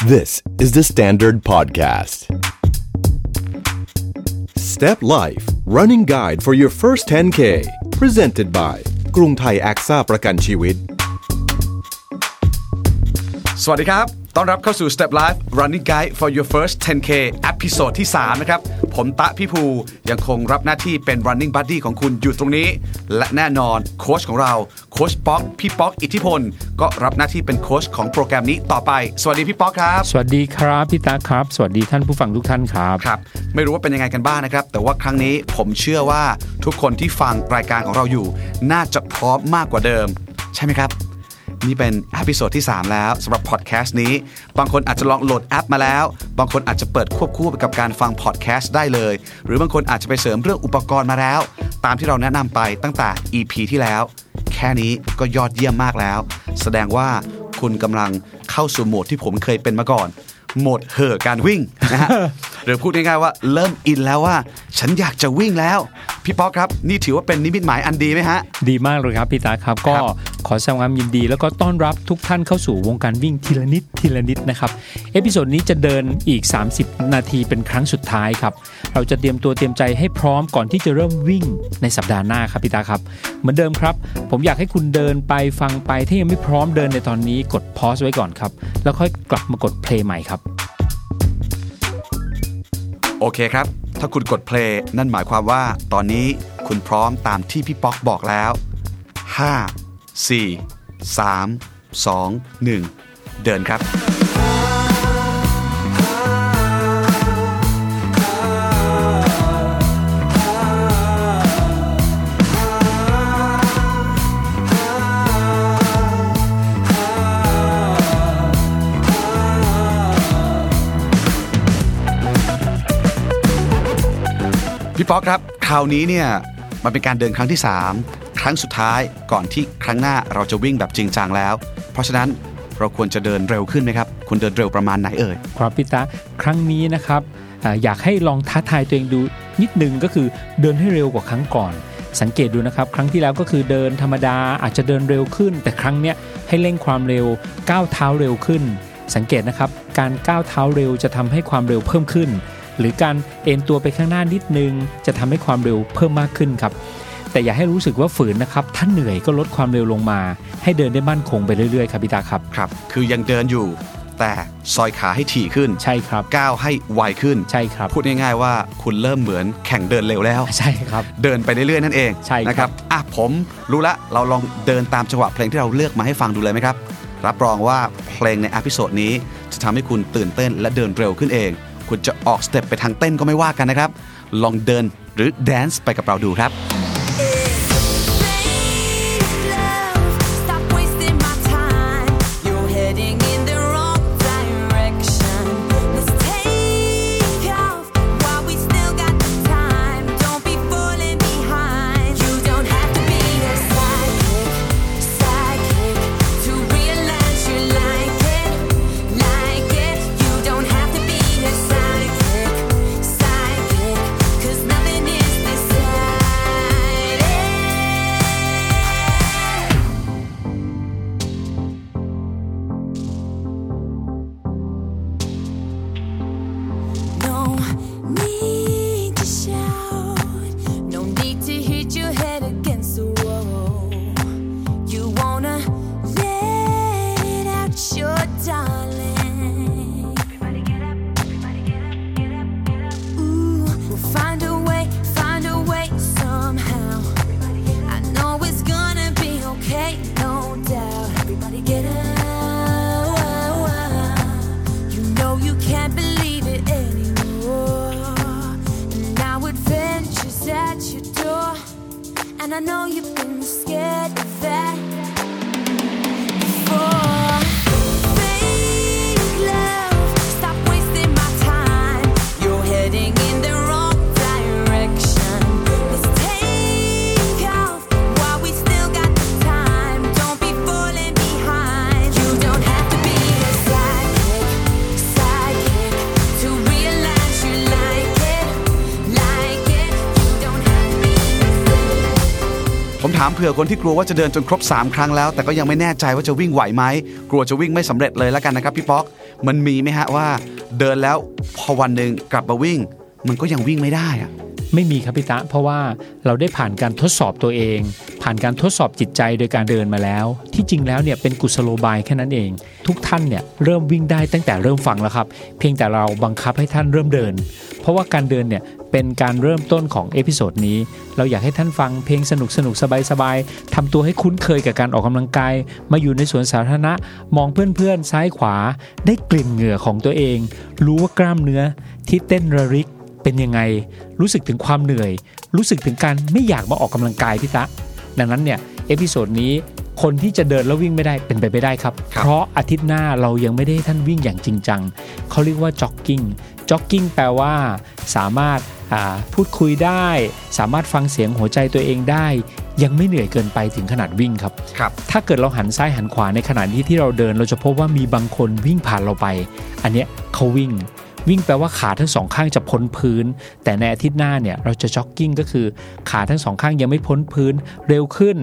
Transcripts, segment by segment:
This is the Standard Podcast. Step Life Running Guide for your first 10K Presented by กรุงไทย AXA ประกันชีวิต สวัสดีครับ ต้อนรับเข้าสู่ Step Life Running Guide for your first 10K episode ที่ 3 นะครับ ผมตะพี่ภูยังคงรับหน้าที่เป็น running buddy ของคุณอยู่ตรงนี้ และแน่นอนโค้ชของเราโค้ชป๊อกพี่ป๊อกอิทธิพล ก็รับหน้าที่เป็นโค้ชของโปรแกรมนี้ต่อไป สวัสดีพี่ป๊อกครับ สวัสดีครับพี่ตะครับ สวัสดีท่านผู้ฟังทุกท่านครับครับ ไม่รู้ว่าเป็นยังไงกันบ้างนะครับ แต่ว่าครั้งนี้ผมเชื่อว่าทุกคนที่ฟังรายการของเราอยู่ น่าจะพร้อมมากกว่าเดิม ใช่ไหมครับ นี่เป็น episode ที่ 3 แล้วสำหรับพอดแคสต์นี้ บางคนอาจจะลองโหลดแอปมาแล้ว บางคนอาจจะเปิดควบคู่ไปกับการฟังพอดแคสต์ได้เลย หรือบางคนอาจจะไปเสริมเรื่องอุปกรณ์มาแล้ว ตามที่เราแนะนำไปตั้งแต่ EP ที่แล้ว แค่นี้ก็ยอดเยี่ยมมากแล้ว แสดงว่าคุณกำลังเข้าสู่โหมดที่ผมเคยเป็นมาก่อนโหมดเห่อการวิ่งนะฮะหรือพูดง่ายๆว่าเริ่มอินแล้วว่า ฉันอยากจะวิ่งแล้ว พี่ป๊อกครับ นี่ถือว่าเป็นนิมิตหมายอันดีไหมฮะ ดีมากเลยครับพี่ตะครับ ก็ ขอแสดงความยินดีแล้วก็ต้อนรับทุกท่านเข้าสู่วงการวิ่งทีละนิดทีละนิดนะครับ episode นี้จะเดินอีก 30 นาทีเป็นครั้งสุดท้ายครับ เราจะเตรียมตัวเตรียมใจให้พร้อมก่อนที่จะเริ่มวิ่งในสัปดาห์หน้าครับพี่ตาครับ เหมือนเดิมครับ ผมอยากให้คุณเดินไปฟังไปถ้ายังไม่พร้อมเดินในตอนนี้กดพอสไว้ก่อนครับ แล้วค่อยกลับมากดเพลย์ใหม่ครับ โอเคครับ ถ้าคุณกดเพลย์นั่นหมายความว่า ตอนนี้คุณพร้อมตามที่พี่ป๊อกบอกแล้ว 5 4 3 2 1 เดินครับพี่ป๊อกครับ คราวนี้เนี่ยมันเป็นการเดินครั้งที่ 3 ครั้งสุดท้ายก่อนที่ครั้งหน้าเราจะวิ่งแบบจริงจังแล้ว เพราะฉะนั้นเราควรจะเดินเร็วขึ้นไหมครับคุณเดินเร็วประมาณไหนเอ่ยครับพี่ตาครั้งนี้นะครับอยากให้ลองท้าทายตัวเองดูนิดนึงก็คือเดินให้เร็วกว่าครั้งก่อน สังเกตดูนะครับ ครั้งที่แล้วก็คือเดินธรรมดาอาจจะเดินเร็วขึ้น แต่ครั้งเนี้ยให้เร่งความเร็วก้าวเท้าเร็วขึ้น สังเกตนะครับ การก้าวเท้าเร็วจะทำให้ความเร็วเพิ่มขึ้น หรือการเอ็นตัวไปข้างหน้านิดนึง จะทำให้ความเร็วเพิ่มมากขึ้นครับ แต่อย่าให้รู้สึกว่าฝืนนะครับ ถ้าเหนื่อยก็ลดความเร็วลงมา ให้เดินได้มั่นคงไปเรื่อยๆครับพี่ตาครับครับ คือยังเดินอยู่ แต่ซอยขาให้ถี่ขึ้นใช่ครับก้าวให้ไวขึ้นใช่ครับพูดง่ายๆว่าคุณเริ่มเหมือนแข่งเดินเร็วแล้วใช่ครับเดินไปเรื่อยๆนั่นเองใช่ครับนะครับอะผมรู้ละเราลองเดินตามจังหวะเพลงที่เราเลือกมาให้ฟังดูเลยไหมครับรับรองว่าเพลงใน episode นี้จะทำให้คุณตื่นเต้นและเดินเร็วขึ้นเอง คุณจะออกสเต็ปไปทางเต้นก็ไม่ว่ากันนะครับ ลองเดินหรือแดนซ์ไปกับเราดูครับ And I know you've been scared of that. ามเผื่อคนที่กลัวว่าจะเดินจนครบ 3 ครั้งแล้ว แต่ก็ยังไม่แน่ใจว่าจะวิ่งไหวไหมกลัวจะวิ่งไม่สำเร็จเลยแล้วกันนะครับพี่ป๊อก มันมีไหมฮะว่า เดินแล้วพอวันหนึ่งกลับมาวิ่ง มันก็ยังวิ่งไม่ได้อะ ไม่มีครับพี่ตะ เพราะว่าเราได้ผ่านการทดสอบตัวเอง ผ่านการทดสอบจิตใจโดยการเดินมาแล้ว ที่จริงแล้วเนี่ยเป็นกุศโลบายแค่นั้นเอง ทุกท่านเนี่ยเริ่มวิ่งได้ตั้งแต่เริ่มฟังแล้วครับ เพียงแต่เราบังคับให้ท่านเริ่มเดิน เพราะว่าการเดินเนี่ยเป็นการเริ่มต้นของ episode นี้ เราอยากให้ท่านฟังเพลงสนุกสนุกสบายสบายทำตัวให้คุ้นเคยกับการออกกำลังกาย มาอยู่ในสวนสาธารณะ มองเพื่อนๆซ้ายขวา ได้กลิ่นเหงื่อของตัวเอง รู้ว่ากล้ามเนื้อที่เต้นระริก เป็นยังไงรู้สึกถึงความเหนื่อย รู้สึกถึงการไม่อยากมาออกกำลังกายพี่ตะดังนั้นเนี่ย episode นี้คนที่จะเดินแล้ววิ่งไม่ได้เป็นไปไม่ได้ครับครับเพราะอาทิตย์หน้าเรายังไม่ได้ให้ท่านวิ่งอย่างจริงจังเขาเรียกว่าจ็อกกิ้งจ็อกกิ้งแปลว่า สามารถอ่าพูดคุยได้ สามารถฟังเสียงหัวใจตัวเองได้ ยังไม่เหนื่อยเกินไปถึงขนาดวิ่งครับครับถ้าเกิดเราหันซ้ายหันขวาในขณะที่ที่เราเดิน เราจะพบว่ามีบางคนวิ่งผ่านเราไป อันเนี้ยเขาวิ่ง วิ่งแปลว่าขาทั้งสองข้างจะพ้นพื้น แต่ในอาทิตย์หน้าเนี่ยเราจะจ็อกกิ้งก็คือขาทั้งสองข้างยังไม่พ้นพื้นเร็วขึ้น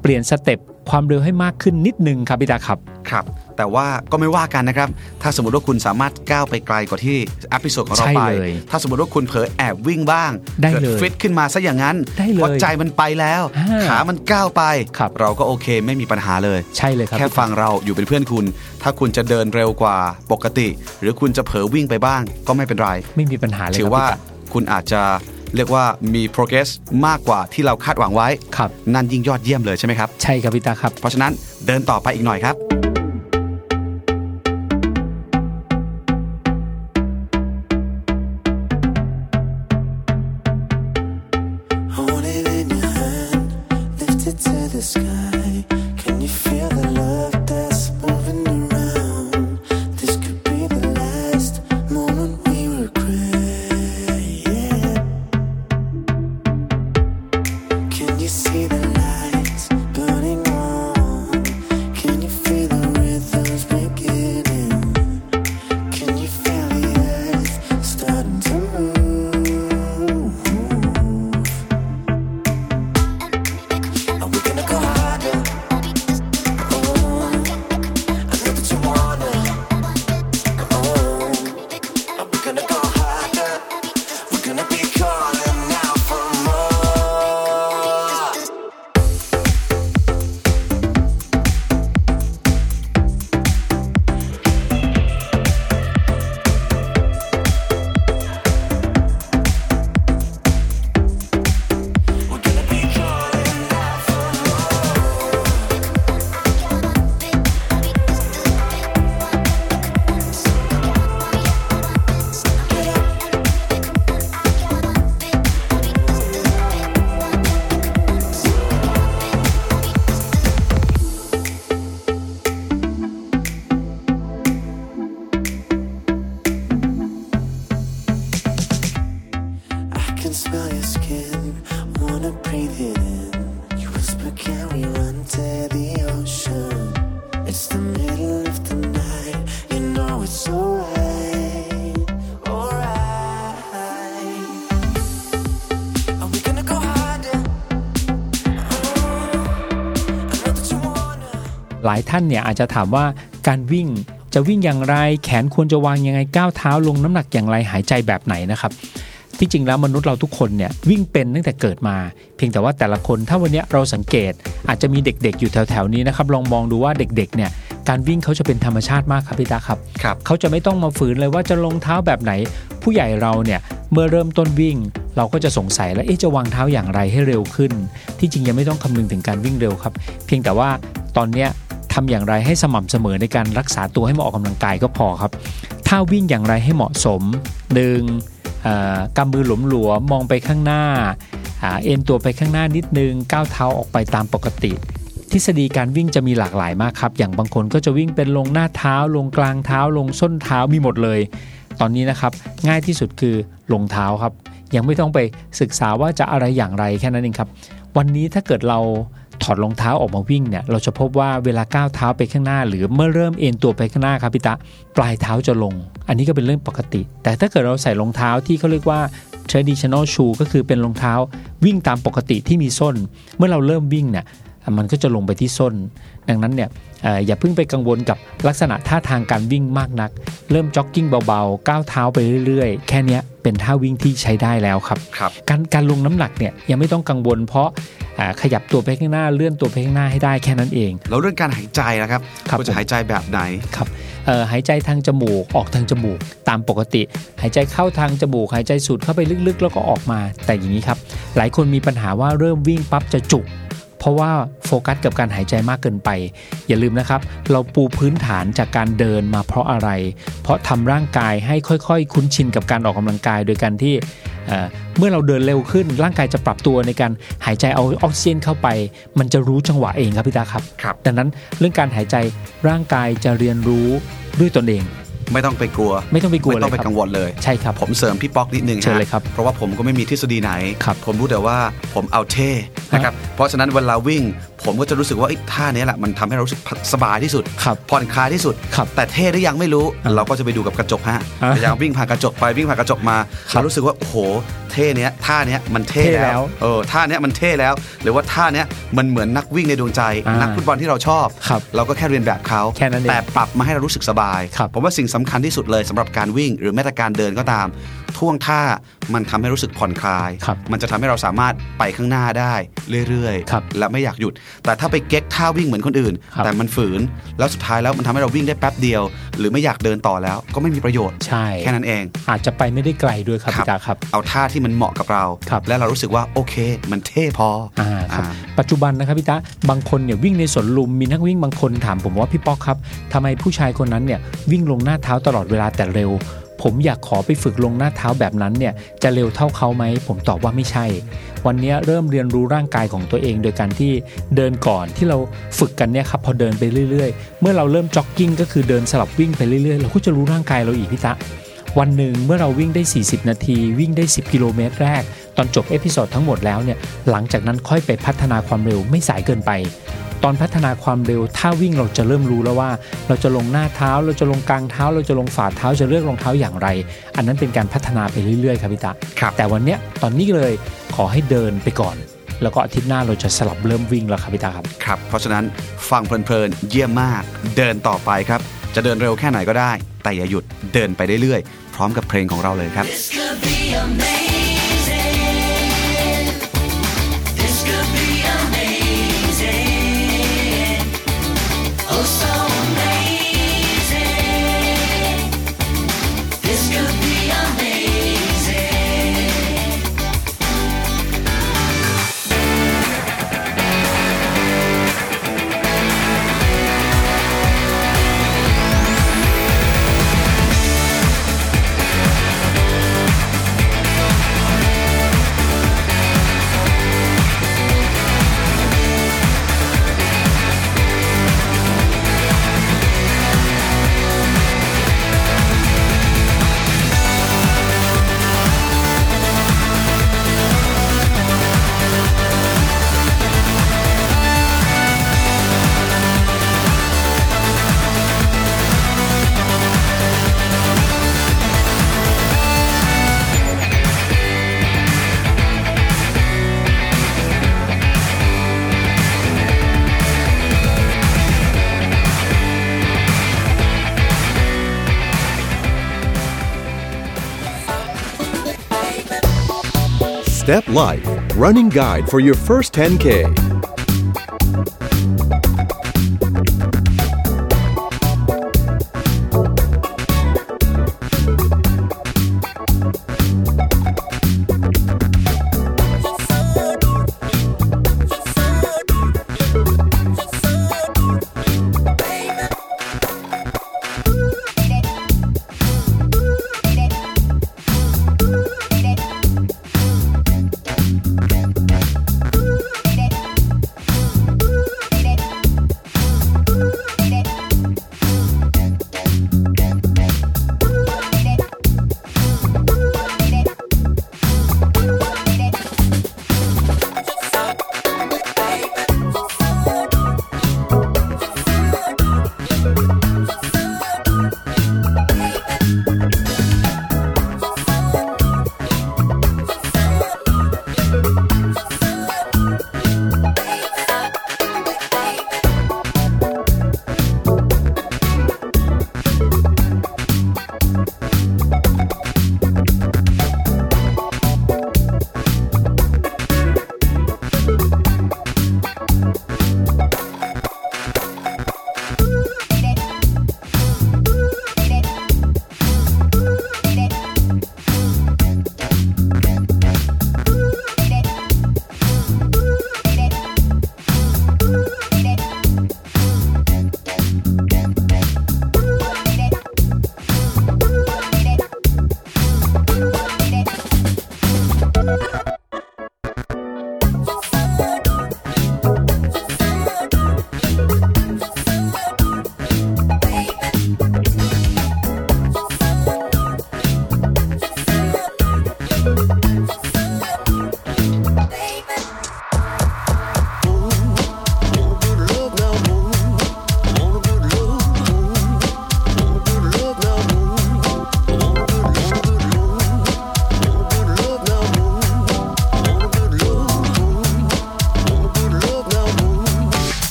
เปลี่ยนสเต็ปความเร็วให้มากขึ้นนิดนึงครับพี่ตะครับครับ แต่ว่าก็ไม่ว่ากันนะครับ ถ้าสมมติว่าคุณสามารถก้าวไปไกลกว่าที่ episode ของเราใช่ไปเลยถ้าสมมติว่าคุณเผลอแอบวิ่งบ้างได้เกิดเลยฟิตขึ้นมาซะอย่างนั้นได้เลยเพราะใจมันไปแล้วอ่าขามันก้าวไปครับเราก็โอเคไม่มีปัญหาเลย ใช่เลยครับ แค่ฟังเราอยู่เป็นเพื่อนคุณ ถ้าคุณจะเดินเร็วกว่าปกติ หรือคุณจะเผลอวิ่งไปบ้าง ก็ไม่เป็นไร ไม่มีปัญหาเลยถืครับว่าพี่ตะคุณอาจจะเรียกว่ามี progress มากกว่าที่เราคาดหวังไว้ ครับ นั่นยิ่งยอดเยี่ยมเลยใช่ไหมครับ ใช่ครับพี่ตาครับ เพราะฉะนั้นเดินต่อไปอีกหน่อยครับ can smell your skin, wanna breathe it in. You whisper, can we run to the ocean? It's the middle of the night, you know it's alright, alright. Are we gonna go harder? Oh, I know that you wanna. หลายท่านเนี่ยอาจจะถามว่าการวิ่งจะวิ่งอย่างไร แขนควรจะวางยังไงก้าวเท้าลงน้ำหนักอย่างไรหายใจแบบไหนนะครับ ที่จริงแล้วมนุษย์เราทุกคนเนี่ยวิ่งเป็นตั้งแต่เกิดมา เพียงแต่ว่าแต่ละคนถ้าวันนี้เราสังเกตอาจจะมีเด็กๆอยู่แถวๆนี้นะครับลองมองดูว่าเด็กๆเนี่ยการวิ่งเขาจะเป็นธรรมชาติมากครับพี่ตาครับรบเขาจะไม่ต้องมาฝืนเลยว่าจะลงเท้าแบบไหน ผู้ใหญ่เราเนี่ยเมื่อเริ่มต้นวิ่ง เราก็จะสงสัยแล้วเอ๊ะจะวางเท้าอย่างไรให้เร็วขึ้น ที่จริงยังไม่ต้องคำนึงถึงการวิ่งเร็วครับ เพียงแต่ว่าตอนเนี้ยทำอย่างไรให้สม่ำเสมอในการรักษาตัวให้เหมาออกกำลังกายก็พอครับ ถ้าวิ่งอย่างไรให้เหมาะสม 1. กำมือหลมหลวมมองไปข้างหน้า เอ็นตัวไปข้างหน้านิดนึงก้าวเท้าออกไปตามปกติ ทฤษฎีการวิ่งจะมีหลากหลายมากครับ อย่างบางคนก็จะวิ่งเป็นลงหน้าเท้า ลงกลางเท้า ลงส้นเท้ามีหมดเลย ตอนนี้นะครับง่ายที่สุดคือลงเท้าครับ ยังไม่ต้องไปศึกษาว่าจะอะไรอย่างไรแค่นั้นเองครับ วันนี้ถ้าเกิดเราถอดรองเท้าออกมาวิ่งเนี่ยเราจะพบว่าเวลาก้าวเท้าไปข้างหน้า หรือเมื่อเริ่มเอ็นตัวไปข้างหน้าครับพี่ตะปลายเท้าจะลง อันนี้ก็เป็นเรื่องปกติ แต่ถ้าเกิดเราใส่รองเท้าที่เขาเรียกว่า traditional shoe ก็คือเป็นรองเท้าวิ่งตามปกติที่มีส้น เมื่อเราเริ่มวิ่งเนี่ยมันก็จะลงไปที่ส้น ดังนั้นเนี่ย อ่ออย่าเพิ่งไปกังวลกับลักษณะท่าทางการวิ่งมากนัก เริ่มจ็อกกิ้งเบาๆ ก้าวเท้าไปเรื่อยๆ แค่เนี้ยเป็นท่าวิ่งที่ใช้ได้แล้วครับครับการการลงน้ำหนักเนี่ยยังไม่ต้องกังวล เพราะอ่าขยับตัวไปข้างหน้าเลื่อนตัวไปข้างหน้าให้ได้แค่นั้นเอง แล้วเรื่องการหายใจนะครับครับณจะหายใจแบบไหนครับเอ่อหายใจทางจมูกออกทางจมูกตามปกติ หายใจเข้าทางจมูก หายใจสูดเข้าไปลึกๆ แล้วก็ออกมาแต่อย่างนี้ครับ หลายคนมีปัญหาว่าเริ่มวิ่งปั๊บจะจุก เพราะว่าโฟกัสกับการหายใจมากเกินไป อย่าลืมนะครับ เราปูพื้นฐานจากการเดินมาเพราะอะไร เพราะทำร่างกายให้ค่อยๆ คุ้นชินกับการออกกำลังกาย โดยการที่เอ่อเมื่อเราเดินเร็วขึ้น ร่างกายจะปรับตัวในการหายใจเอาออกซิเจนเข้าไป มันจะรู้จังหวะเองครับพี่ตาครับครับดังนั้นเรื่องการหายใจร่างกายจะเรียนรู้ด้วยตนเอง ไม่ต้องไปกลัว ไม่ต้องไปกลัวไม่เลต้องยไปครับกังวลเลยใช่ครับผมเสริมพี่ป๊อกนิดนึงเชิญฮะเลยครับเพราะว่าผมก็ไม่มีทฤษฎีไหนครับผมรู้แต่ว่าผมเอาเท่นะครับเพราะฉะนั้นเวลาวิ่ง ผมก็จะรู้สึกว่าไอ้ท่าเนี้ยแหละมันทำให้เรารู้สึกสบายที่สุดครับผ่อนคลายที่สุดครับแต่เท่หรือยังไม่รู้อ่าเราก็จะไปดูกับกระจกฮะอ่าพยายามวิ่งผ่านกระจกไปวิ่งผ่านกระจกมาครับเรารู้สึกว่าโอ้โห เท่เนี้ยท่าเนี้ยมันเท่เท่แล้แล้ววเออท่าเนี้ยมันเท่แล้ว หรือว่าท่าเนี้ยมันเหมือนนักวิ่งในดวงใจอ่านันักฟุตบอลที่เราชอบครับเราก็แค่เรียนแบบเขาแค่นั้นเองแต่ปรับมาให้เรารู้สึกสบายครับผมว่าสิ่งสำคัญที่สุดเลยสำหรับการวิ่ง หรือแม้แต่การเดินก็ตาม ท่วงท่ามันทำให้รู้สึกผ่อนคลายครับมันจะทำให้เราสามารถไปข้างหน้าได้เรื่อยครับและไม่อยากหยุด แต่ถ้าไปเก๊กท่าวิ่งเหมือนคนอื่นครับแต่มันฝืน แล้วสุดท้ายแล้วมันทำให้เราวิ่งได้แป๊บเดียว หรือไม่อยากเดินต่อแล้วก็ไม่มีประโยชน์ ใช่ แค่นั้นเอง อาจจะไปไม่ได้ไกลด้วยครับครับพี่ตาครับ เอาท่าที่มันเหมาะกับเราครับและเรารู้สึกว่าโอเค มันเท่พอออ่าครับอ่าปัจจุบันนะครับพี่ตาบางคนเนี่ยวิ่งในสวนลุมมีนักวิ่งบางคนถามผมว่าพี่ป๊อกครับทำไมผู้ชายคนนั้นเนี่ยวิ่งลงหน้าเท้าตลอดเวลาแต่เร็ว ผมอยากขอไปฝึกลงหน้าเท้าแบบนั้นเนี่ยจะเร็วเท่าเขาไหมผมตอบว่าไม่ใช่ วันนี้เริ่มเรียนรู้ร่างกายของตัวเอง โดยการที่เดินก่อนที่เราฝึกกันเนี่ยครับพอเดินไปเรื่อยๆ เมื่อเราเริ่มจ็อกกิ้งก็คือเดินสลับวิ่งไปเรื่อยๆ เราก็จะรู้ร่างกายเราอีกพี่ตะวันหนึ่งเมื่อเราวิ่งได้ 40 นาที วิ่งได้ 10 กิโลเมตรแรก ตอนจบ episode ทั้งหมดแล้วเนี่ยหลังจากนั้นค่อยไปพัฒนาความเร็วไม่สายเกินไป ตอนพัฒนาความเร็วถ้าวิ่งเราจะเริ่มรู้แล้วว่า เราจะลงหน้าเท้า เราจะลงกลางเท้า เราจะลงฝ่าเท้าจะเลือกรองเท้าอย่างไร อันนั้นเป็นการพัฒนาไปเรื่อยๆครับพี่ตะครับแต่วันเนี้ยตอนนี้เลยขอให้เดินไปก่อนแล้วก็อาทิตย์หน้าเราจะสลับเริ่มวิ่งแล้วครับพี่ตะครับครับ เพราะฉะนั้นฟังเพลินๆเยี่ยมมาก เดินต่อไปครับ จะเดินเร็วแค่ไหนก็ได้ แต่อย่าหยุดเดินไปเรื่อยๆพร้อมกับเพลงของเราเลยครับ Step Life Running Guide for your first 10K.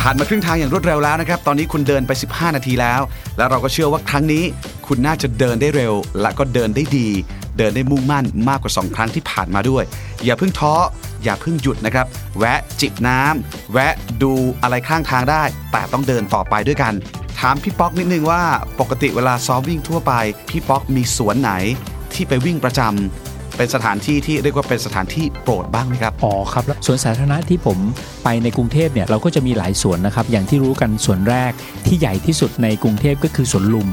ผ่านมาครึ่งทางอย่างรวดเร็วแล้วนะครับ ตอนนี้คุณเดินไป 15 นาทีแล้ว แล้วเราก็เชื่อว่าครั้งนี้ คุณน่าจะเดินได้เร็ว และก็เดินได้ดี เดินได้มุ่งมั่นมากกว่า 2 ครั้งที่ผ่านมาด้วย อย่าเพิ่งท้อ อย่าเพิ่งหยุดนะครับ แวะจิบน้ำแวะดูอะไรข้างทางได้ แต่ต้องเดินต่อไปด้วยกัน ถามพี่ป๊อกนิดนึงว่าปกติเวลาซ้อมวิ่งทั่วไป พี่ป๊อกมีสวนไหนที่ไปวิ่งประจำ เป็นสถานที่ที่เรียกว่าเป็นสถานที่โปรดบ้างไหมครับ อ๋อครับแล้วสวนสาธารณะที่ผมไปในกรุงเทพเนี่ยเราก็จะมีหลายสวนนะครับ อย่างที่รู้กันสวนแรกที่ใหญ่ที่สุดในกรุงเทพก็คือสวนลุม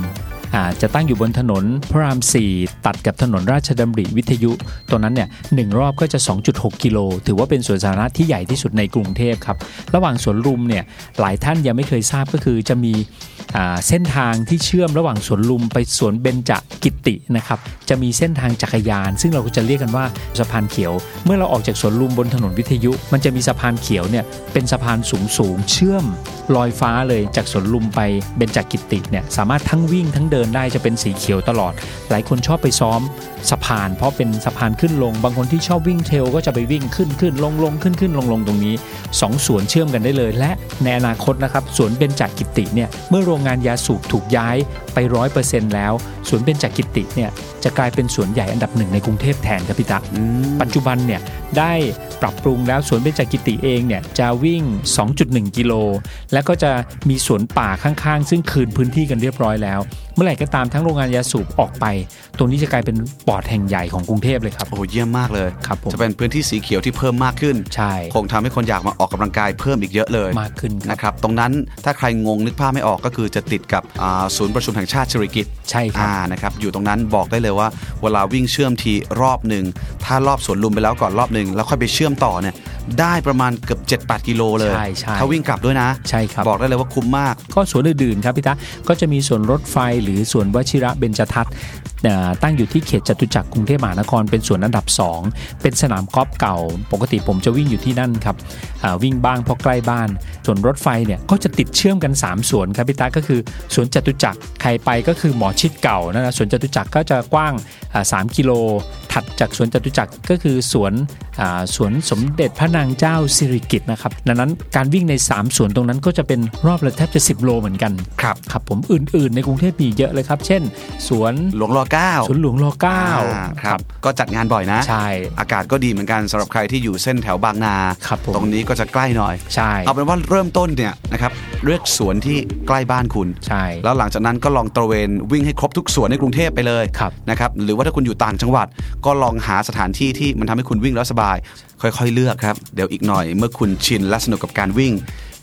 จะตั้งอยู่บนถนนพระราม 4 ตัดกับถนนราชดำริวิทยุตรงนั้นเนี่ยหนึ่งรอบก็จะ 2.6 กิโล ถือว่าเป็นสวนสาธารณะที่ใหญ่ที่สุดในกรุงเทพครับ ระหว่างสวนลุมเนี่ยหลายท่านยังไม่เคยทราบก็คือจะมีเส้นทางที่เชื่อมระหว่างสวนลุมไปสวนเบญจกิตินะครับ จะมีเส้นทางจักรยาน ซึ่งเราก็จะเรียกกันว่าสะพานเขียว เมื่อเราออกจากสวนลุมบนถนนวิทยุ มันจะมีสะพานเขียวเนี่ยเป็นสะพานสูงสูงๆเชื่อมลอยฟ้าเลยจากสวนลุมไปเบญจกิติเนี่ยสามารถทั้งวิ่งทั้งเดินได้จะเป็นสีเขียวตลอด หลายคนชอบไปซ้อมสะพาน เพราะเป็นสะพานขึ้นลง บางคนที่ชอบวิ่งเทรลก็จะไปวิ่งขึ้นขึ้นลงลงขึ้นขึ้นลงลงตรงนี้สองสวนเชื่อมกันได้เลย และในอนาคตนะครับสวนเบญจกิติเนี่ยเมื่อโรงงานยาสูบถูกย้ายไปร้อยเปอร์เซ็นต์แล้วสวนเบญจกิติเนี่ยจะกลายเป็นสวนใหญ่อันดับหนึ่งในกรุงเทพแทนครับพี่ตั๊กปัจจุบันเนี่ยได้ปรับปรุงแล้วสวนเบญจกิติเองเนี่ยจะวิ่ง 2.1 กิโล แล้วก็จะมีสวนป่าข้างๆ ซึ่งคืนพื้นที่กันเรียบร้อยแล้ว เมื่อไหร่ก็ตามทั้งโรงงานยาสูบออกไป ตรงนี้จะกลายเป็นปอดแห่งใหญ่ของกรุงเทพเลยครับ โอ้โหเยี่ยมมากเลยครับผมจะเป็นพื้นที่สีเขียวที่เพิ่มมากขึ้นใช่คงทำให้คนอยากมาออกกำลังกายเพิ่มอีกเยอะเลยมากขึ้นครับนะครับตรงนั้นถ้าใครงงนึกภาพไม่ออกก็คือจะติดกับอ่าศูนย์ประชุมแห่งชาติสิริกิติ์ใช่ครับอ่านะครับอยู่ตรงนั้นบอกได้เลยว่า เวลาวิ่งเชื่อมทีรอบหนึ่งถ้ารอบสวนลุมไปแล้วก่อนรอบหนึ่งแล้วค่อยไปเชื่อมต่อเนี่ย ได้ประมาณเกือบ7-8กิโลเลยใช่ใช่ถ้าวิ่งกลับด้วยนะใช่ครับบอกได้เลยว่าคุ้มมาก ก็สวนอื่นๆครับพี่ตาก็จะมีสวนรถไฟหรือสวนวชิระเบญจทัศน์เอ่อ ตั้งอยู่ที่เขตจตุจักรกรุงเทพมหานครเป็นสวนอันดับ 2 เป็นสนามกอล์ฟเก่า ปกติผมจะวิ่งอยู่ที่นั่นครับอ่าวิ่งบ้างเพราะใกล้บ้าน ส่วนรถไฟเนี่ยก็จะติดเชื่อมกัน 3 สวนครับพี่ตาก็คือสวนจตุจักรใครไปก็คือหมอชิดเก่านะนะสวนจตุจักรก็จะกว้างอ่า3กิโล ถัดจากสวนจตุจักรก็คือสวนอ่าสวนสมเด็จพระนางเจ้าสิริกิติ์นะครับดังนั้นการวิ่งใน 3 สวนตรงนั้นก็จะเป็นรอบละแทบจะ 10 โลเหมือนกันครับครับผมอื่นๆ ในกรุงเทพมีเยอะเลยครับ เช่น สวนหลวงรอเก้าสวนหลวงรเก้าอ่าครับก็จัดงานบ่อยนะใช่อากาศก็ดีเหมือนกันสำหรับใครที่อยู่เส้นแถวบางนาครับผมตรงนี้ก็จะใกล้หน่อยใช่เอาเป็นว่าเริ่มต้นเนี่ยนะครับเลือกสวนที่ใกล้บ้านคุณใช่แล้วหลังจากนั้นก็ลองตระเวนวิ่งให้ครบทุกสวนในกรุงเทพไปเลยครับนะครับหรือว่าถ้าคุณอยู่ต่างจังหวัด ก็ลองหาสถานที่ที่มันทำให้คุณวิ่งแล้วสบาย ค่อยๆ เลือกครับเดี๋ยวอีกหน่อยเมื่อคุณชินและสนุกกับการวิ่ง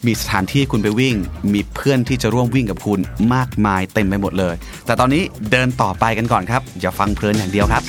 มีสถานที่คุณไปวิ่ง มีเพื่อนที่จะร่วมวิ่งกับคุณมากมายเต็มไปหมดเลย แต่ตอนนี้เดินต่อไปกันก่อนครับอย่าฟังเพลินอย่างเดียวครับ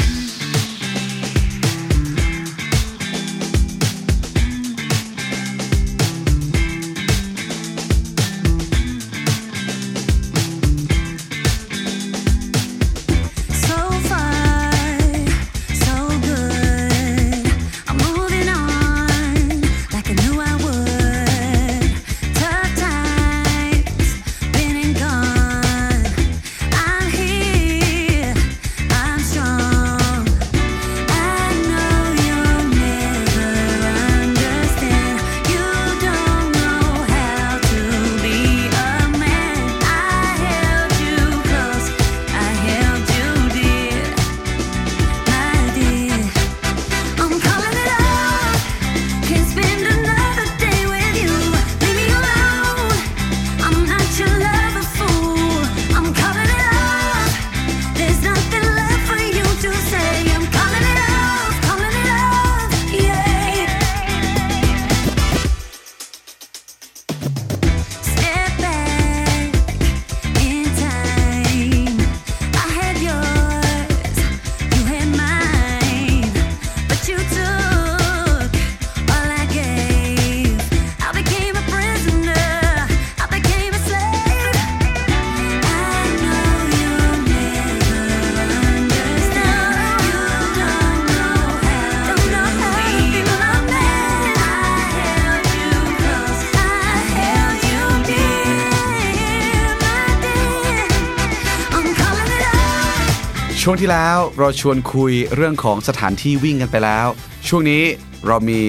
ช่วงที่แล้วเราชวนคุยเรื่องของสถานที่วิ่งกันไปแล้ว ช่วงนี้เรามี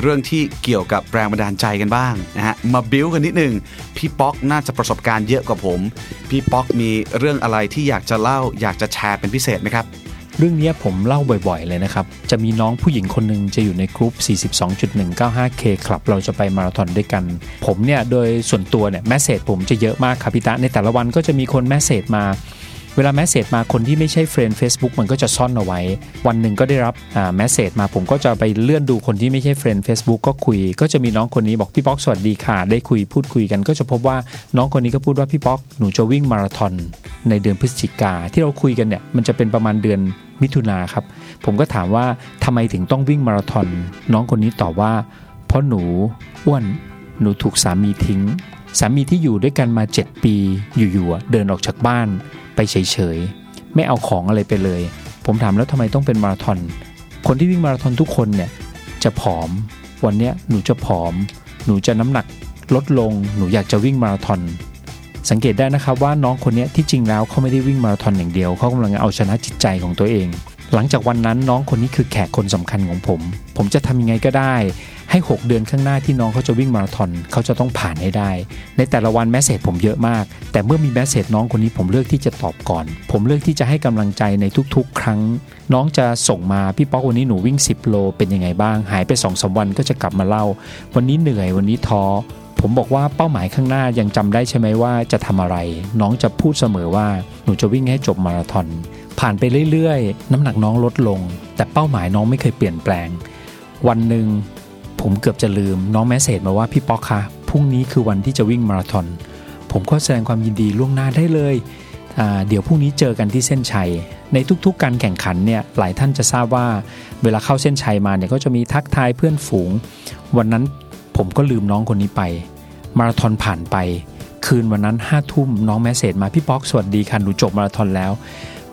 เรื่องที่เกี่ยวกับแรงบันดาลใจกันบ้างนะฮะมาบิวกันนิดหนึ่งพี่ป๊อกน่าจะประสบการณ์เยอะกว่าผม พี่ป๊อกมีเรื่องอะไรที่อยากจะเล่าอยากจะแชร์เป็นพิเศษไหมครับ เรื่องนี้ผมเล่าบ่อยๆเลยนะครับ จะมีน้องผู้หญิงคนหนึ่งจะอยู่ในกรุ๊ป 42.195K ครับเราจะไปมาราธอนด้วยกัน ผมเนี่ยโดยส่วนตัวเนี่ย message ผมจะเยอะมากครับพี่ตะในแต่ละวันก็จะมีคน message มา เวลา message มาคนที่ไม่ใช่ friend Facebook มันก็จะซ่อนเอาไว้ วันหนึ่งก็ได้รับ message มาผมก็จะไปเลื่อนดูคนที่ไม่ใช่ friend Facebook ก็คุย ก็จะมีน้องคนนี้บอกพี่ป๊อกสวัสดีค่ะ ได้คุยพูดคุยกัน ก็จะพบว่าน้องคนนี้ก็พูดว่าพี่ป๊อกหนูจะวิ่งมาราธอนในเดือนพฤศจิกาที่เราคุยกันเนี่ยมันจะเป็นประมาณเดือนมิถุนาครับ ผมก็ถามว่าทำไมถึงต้องวิ่งมาราธอนน้องคนนี้ตอบว่า เพราะหนูอ้วนหนูถูกสามีทิ้ง สามีที่อยู่ด้วยกันมา 7 ปีอยู่ๆเดินออกจากบ้าน ไปเฉยๆ ไม่เอาของอะไรไปเลย ผมถามแล้วทำไมต้องเป็นมาราธอน คนที่วิ่งมาราธอนทุกคนเนี่ยจะผอม วันเนี้ยหนูจะผอม หนูจะน้ำหนักลดลง หนูอยากจะวิ่งมาราธอน สังเกตได้นะครับว่าน้องคนเนี้ยที่จริงแล้วเขาไม่ได้วิ่งมาราธอนอย่างเดียว เขากำลังเอาชนะจิตใจของตัวเอง หลังจากวันนั้นน้องคนนี้คือแขกคนสำคัญของผม ผมจะทำยังไงก็ได้ ให้ 6 เดือนข้างหน้าที่น้องเขาจะวิ่งมาราธอนเขาจะต้องผ่านให้ได้ ในแต่ละวันแมสเซจผมเยอะมาก แต่เมื่อมีแมสเซจน้องคนนี้ผมเลือกที่จะตอบก่อน ผมเลือกที่จะให้กำลังใจในทุกๆ ครั้ง น้องจะส่งมาพี่ป๊อกวันนี้หนูวิ่ง 10 โล เป็นยังไงบ้าง หายไป2อสวันก็จะกลับมาเล่า วันนี้เหนื่อยวันนี้ท้อผมบอกว่าเป้าหมายข้างหน้ายังจำได้ใช่ไหมว่าจะทำอะไร น้องจะพูดเสมอว่าหนูจะวิ่งให้จบมาราธอนผ่านไปเรื่อยๆ น้ำหนักน้องลดลง แต่เป้าหมายน้องไม่เคยเปลี่ยนแปลง วันหนึ่ง ผมเกือบจะลืมน้องแมสเซจมาว่าพี่ป๊อกคะพรุ่งนี้คือวันที่จะวิ่งมาราธอนผมก็แสดงความยินดีล่วงหน้าได้เลยเดี๋ยวพรุ่งนี้เจอกันที่เส้นชัย ในทุกๆ การแข่งขันเนี่ยหลายท่านจะทราบว่า เวลาเข้าเส้นชัยมาเนี่ยก็จะมีทักทายเพื่อนฝูง วันนั้นผมก็ลืมน้องคนนี้ไป มาราธอนผ่านไป คืนวันนั้นห้าทุ่มน้องแมสเซจมาพี่ป๊อกสวัสดีค่ะหนูจบมาราธอนแล้ว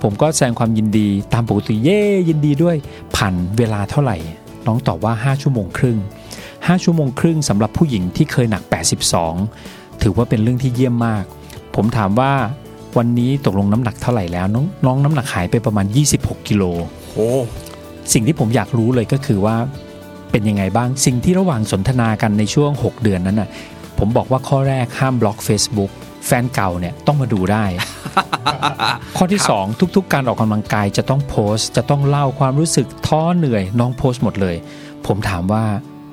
ผมก็แสดงความยินดีตามปกติเย่ยินดีด้วยผ่านเวลาเท่าไหร่ น้องตอบว่า 5 ชั่วโมงครึ่ง 5 ชั่วโมงครึ่งสำหรับผู้หญิงที่เคยหนัก 82 ถือว่าเป็นเรื่องที่เยี่ยมมาก ผมถามว่าวันนี้ตกลงน้ำหนักเท่าไหร่แล้ว น้องน้องน้ำหนักหายไปประมาณ 26 กิโลโอ้สิ่งที่ผมอยากรู้เลยก็คือว่าเป็นยังไงบ้างสิ่งที่ระหว่างสนทนากันในช่วง 6 เดือนนั้นน่ะผมบอกว่าข้อแรกห้ามบล็อก Facebook แฟนเก่าเนี่ยต้องมาดูได้ ข้อที่ 2 ทุก ๆ การออกกำลังกายจะต้องโพสต์ จะต้องเล่าความรู้สึกท้อเหนื่อยน้องโพสต์หมดเลย ผมถามว่า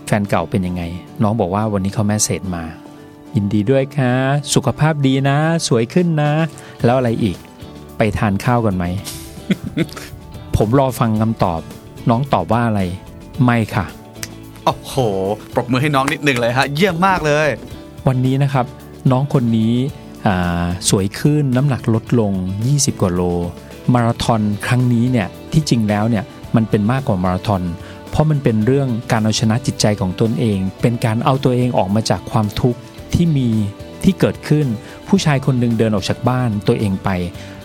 แฟนเก่าเป็นยังไง น้องบอกว่าวันนี้เขาแมสเซจมา ยินดีด้วยค่ะ สุขภาพดีนะ สวยขึ้นนะ แล้วอะไรอีก ไปทานข้าวกันไหม ผมรอฟังคำตอบ น้องตอบว่าอะไร ไม่ค่ะ โอ้โห ปรบมือให้น้องนิดหนึ่งเลยฮะ เยี่ยมมากเลย วันนี้นะครับ น้องคนนี้อ่าสวยขึ้นน้ำหนักลดลง 20 กว่าโล มาราธอนครั้งนี้เนี่ยที่จริงแล้วเนี่ยมันเป็นมากกว่ามาราธอน เพราะมันเป็นเรื่องการเอาชนะจิตใจของตนเอง เป็นการเอาตัวเองออกมาจากความทุกข์ที่มีที่เกิดขึ้น ผู้ชายคนหนึ่งเดินออกจากบ้านตัวเองไป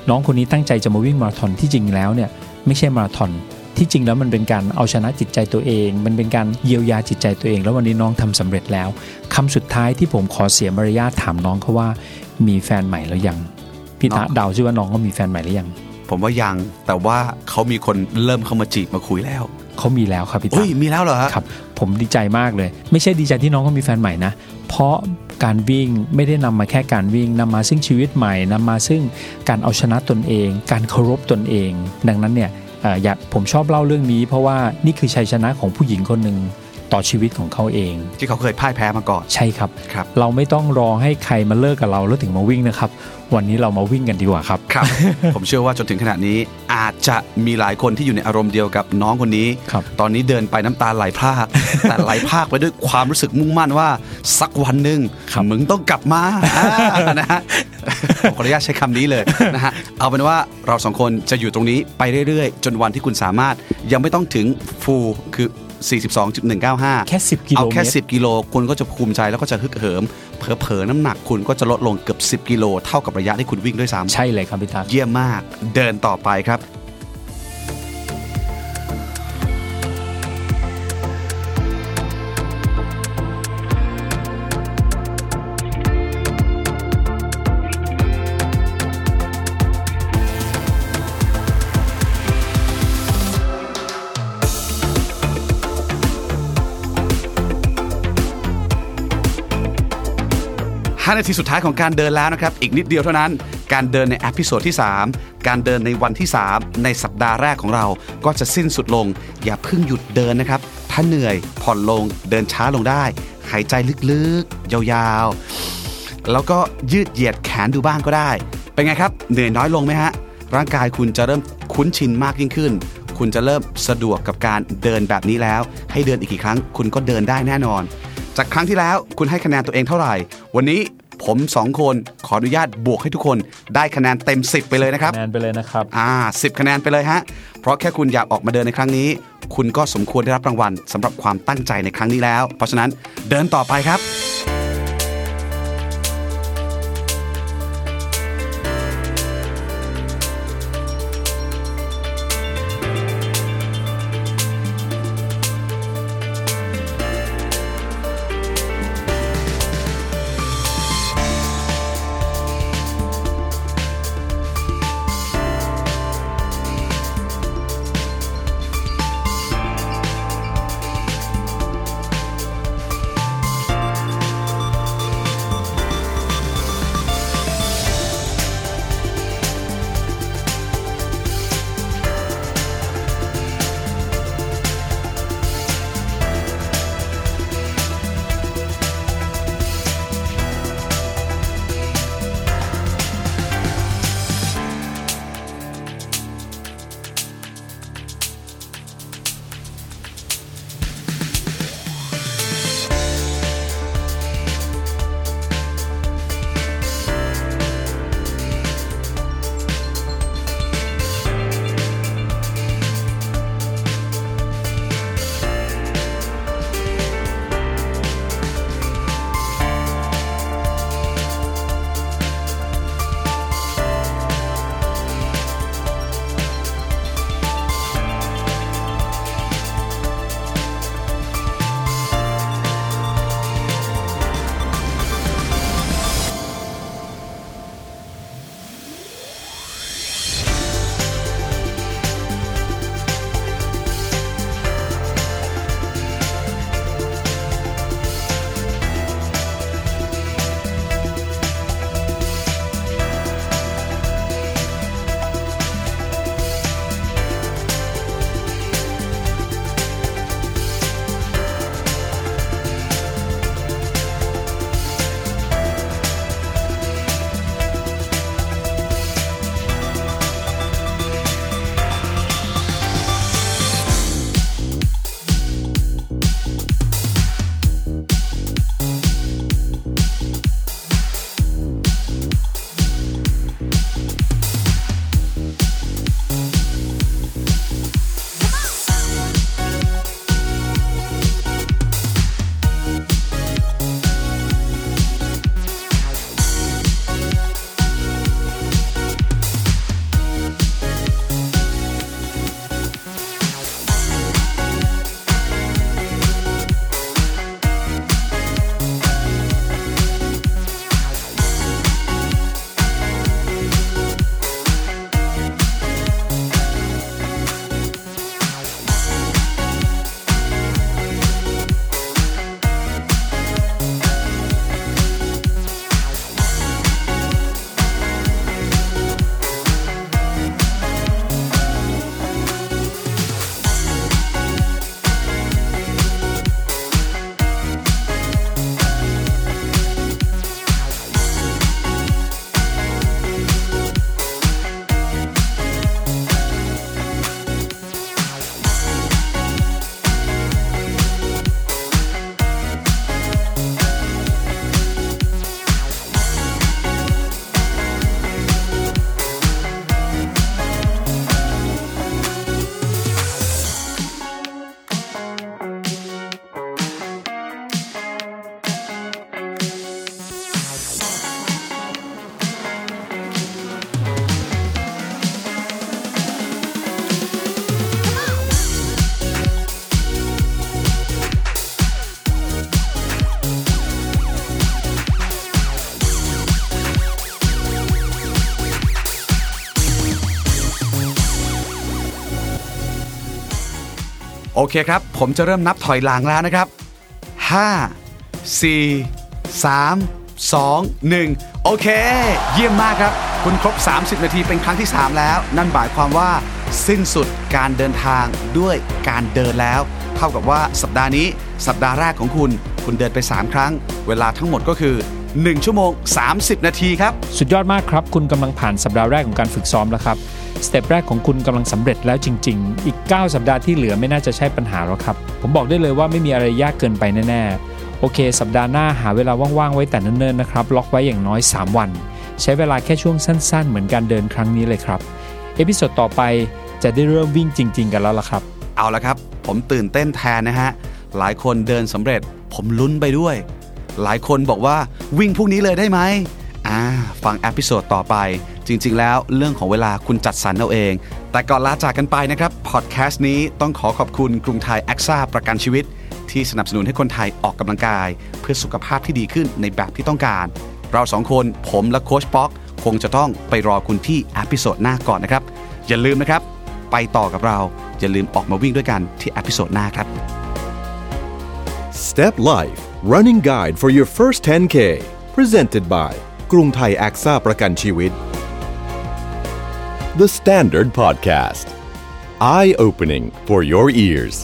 น้องคนนี้ตั้งใจจะมาวิ่งมาราธอนที่จริงแล้วเนี่ยไม่ใช่มาราธอนที่จริงแล้วมันเป็นการเอาชนะจิตใจตัวเอง มันเป็นการเยียวยาจิตใจตัวเอง แล้ววันนี้น้องทำสำเร็จแล้วคำสุดท้ายที่ผมขอเสียมารยาทถามน้องเขาว่า มีแฟนใหม่แล้วยังพี่ตาน้องเดาซิว่าน้องก็มีแฟนใหม่หรือยัง ผมว่ายังแต่ว่าเขามีคนเริ่มเข้ามาจีบมาคุยแล้ว เขามีแล้วครับพี่เฮ้ตายมีแล้วเหรอฮะครับ ผมดีใจมากเลย ไม่ใช่ดีใจที่น้องเขามีแฟนใหม่นะ เพราะการวิ่งไม่ได้นำมาแค่การวิ่งนำมาซึ่งชีวิตใหม่นำมาซึ่งการเอาชนะตนเอง การเคารพตนเอง ดังนั้นเนี่ยเอ่ออยากผมชอบเล่าเรื่องนี้ เพราะว่านี่คือชัยชนะของผู้หญิงคนหนึ่ง ต่อชีวิตของเขาเอง ที่เขาเคยพ่ายแพ้มาก่อนใช่ครับครับ เราไม่ต้องรอให้ใครมาเลิกกับเราแล้วถึงมาวิ่งนะครับ วันนี้เรามาวิ่งกันดีกว่าครับครับ ผมเชื่อว่าจนถึงขณะนี้อาจจะมีหลายคนที่อยู่ในอารมณ์เดียวกับน้องคนนี้ครับตอนนี้เดินไปน้ำตาไหลพราก แต่ไหลพรากไปด้วยความรู้สึกมุ่งมั่นว่า สักวันหนึ่งครับมึงต้องกลับมาอ่านะฮะผมขออนุญาตใช้คำนี้เลยนะฮะเอาเป็นว่าเราสองคนจะอยู่ตรงนี้ไปเรื่อยๆ จนวันที่คุณสามารถยังไม่ต้องถึงฟูลคือ 42.195 แค่ 10กิโลเอาเมแค่ตร10 กิโลคุณก็จะภูมิใจแล้วก็จะฮึกเหิม เผลอๆน้ำหนักคุณก็จะลดลงเกือบ 10 กิโล เท่ากับระยะที่คุณวิ่งด้วยซ้ำใช่เลยครับพี่ตาเยี่ยมมากเดินต่อไปครับ 5 นาทีสุดท้ายของการเดินแล้วนะครับ อีกนิดเดียวเท่านั้น การเดินใน episode ที่ 3 การเดินในวันที่ 3 ในสัปดาห์แรกของเรา ก็จะสิ้นสุดลง อย่าเพิ่งหยุดเดินนะครับ ถ้าเหนื่อยผ่อนลงเดินช้าลงได้ หายใจลึกๆ ยาวๆ แล้วก็ยืดเหยียดแขนดูบ้างก็ได้ เป็นไงครับ เหนื่อยน้อยลงไหมฮะ ร่างกายคุณจะเริ่มคุ้นชินมากยิ่งขึ้น คุณจะเริ่มสะดวกกับการเดินแบบนี้แล้ว ให้เดินอีกกี่ครั้ง คุณก็เดินได้แน่นอน จากครั้งที่แล้วคุณให้คะแนนตัวเองเท่าไหร่ วันนี้ ผมสองคนขออนุญาตบวกให้ทุกคนได้คะแนนเต็ม 10 ไปเลยนะครับคะแนนไปเลยนะครับอ่า10คะแนนไปเลยฮะเพราะแค่คุณอยากออกมาเดินในครั้งนี้ คุณก็สมควรได้รับรางวัลสำหรับความตั้งใจในครั้งนี้แล้ว เพราะฉะนั้นเดินต่อไปครับ เคครับ ผมจะเริ่มนับถอยหลังแล้วนะครับ 5 4 3 2 1 โอเค เยี่ยมมากครับ คุณครบ 30 นาทีเป็นครั้งที่ 3 แล้ว นั่นหมายความว่าสิ้นสุดการเดินทางด้วยการเดินแล้ว เท่ากับว่าสัปดาห์นี้สัปดาห์แรกของคุณ คุณเดินไป 3 ครั้ง เวลาทั้งหมดก็คือ 1 ชั่วโมง 30 นาทีครับ สุดยอดมากครับ คุณกำลังผ่านสัปดาห์แรกของการฝึกซ้อมแล้วครับ step แรกของคุณกำลังสำเร็จแล้วจริง ๆ อีก 9 สัปดาห์ที่เหลือไม่น่าจะใช่ปัญหาแล้วครับ ผมบอกได้เลยว่าไม่มีอะไรยากเกินไปแน่ๆ โอเค สัปดาห์หน้าหาเวลาว่างๆไว้แต่เนิ่นๆนะครับ ล็อกไว้อย่างน้อย 3 วัน ใช้เวลาแค่ช่วงสั้น ๆ เหมือนการเดินครั้งนี้เลยครับ episode ต่อไปจะได้เริ่มวิ่งจริง ๆ กันแล้วล่ะครับ เอาละครับ ผมตื่นเต้นแทนนะฮะ หลายคนเดินสำเร็จ ผมลุ้นไปด้วย หลายคนบอกว่าวิ่งพรุ่งนี้เลยได้ไหมอ่าฟัง episode ต่อไป จริง ๆ แล้วเรื่องของเวลาคุณจัดสรรเอาเอง แต่ก่อนลาจากกันไปนะครับพอดแคสต์นี้ต้องขอขอบคุณกรุงไทยแอคซ่าประกันชีวิต ที่สนับสนุนให้คนไทยออกกำลังกาย เพื่อสุขภาพที่ดีขึ้นในแบบที่ต้องการ เราสองคนผมและโค้ชป๊อก คงจะต้องไปรอคุณที่ episode หน้าก่อนนะครับ อย่าลืมนะครับ ไปต่อกับเราอย่าลืมออกมาวิ่งด้วยกันที่ episode หน้าครับ Step Life Running Guide for your first 10K Presented by กรุงไทยแอคซ่าประกันชีวิต The Standard Podcast Eye Opening for your ears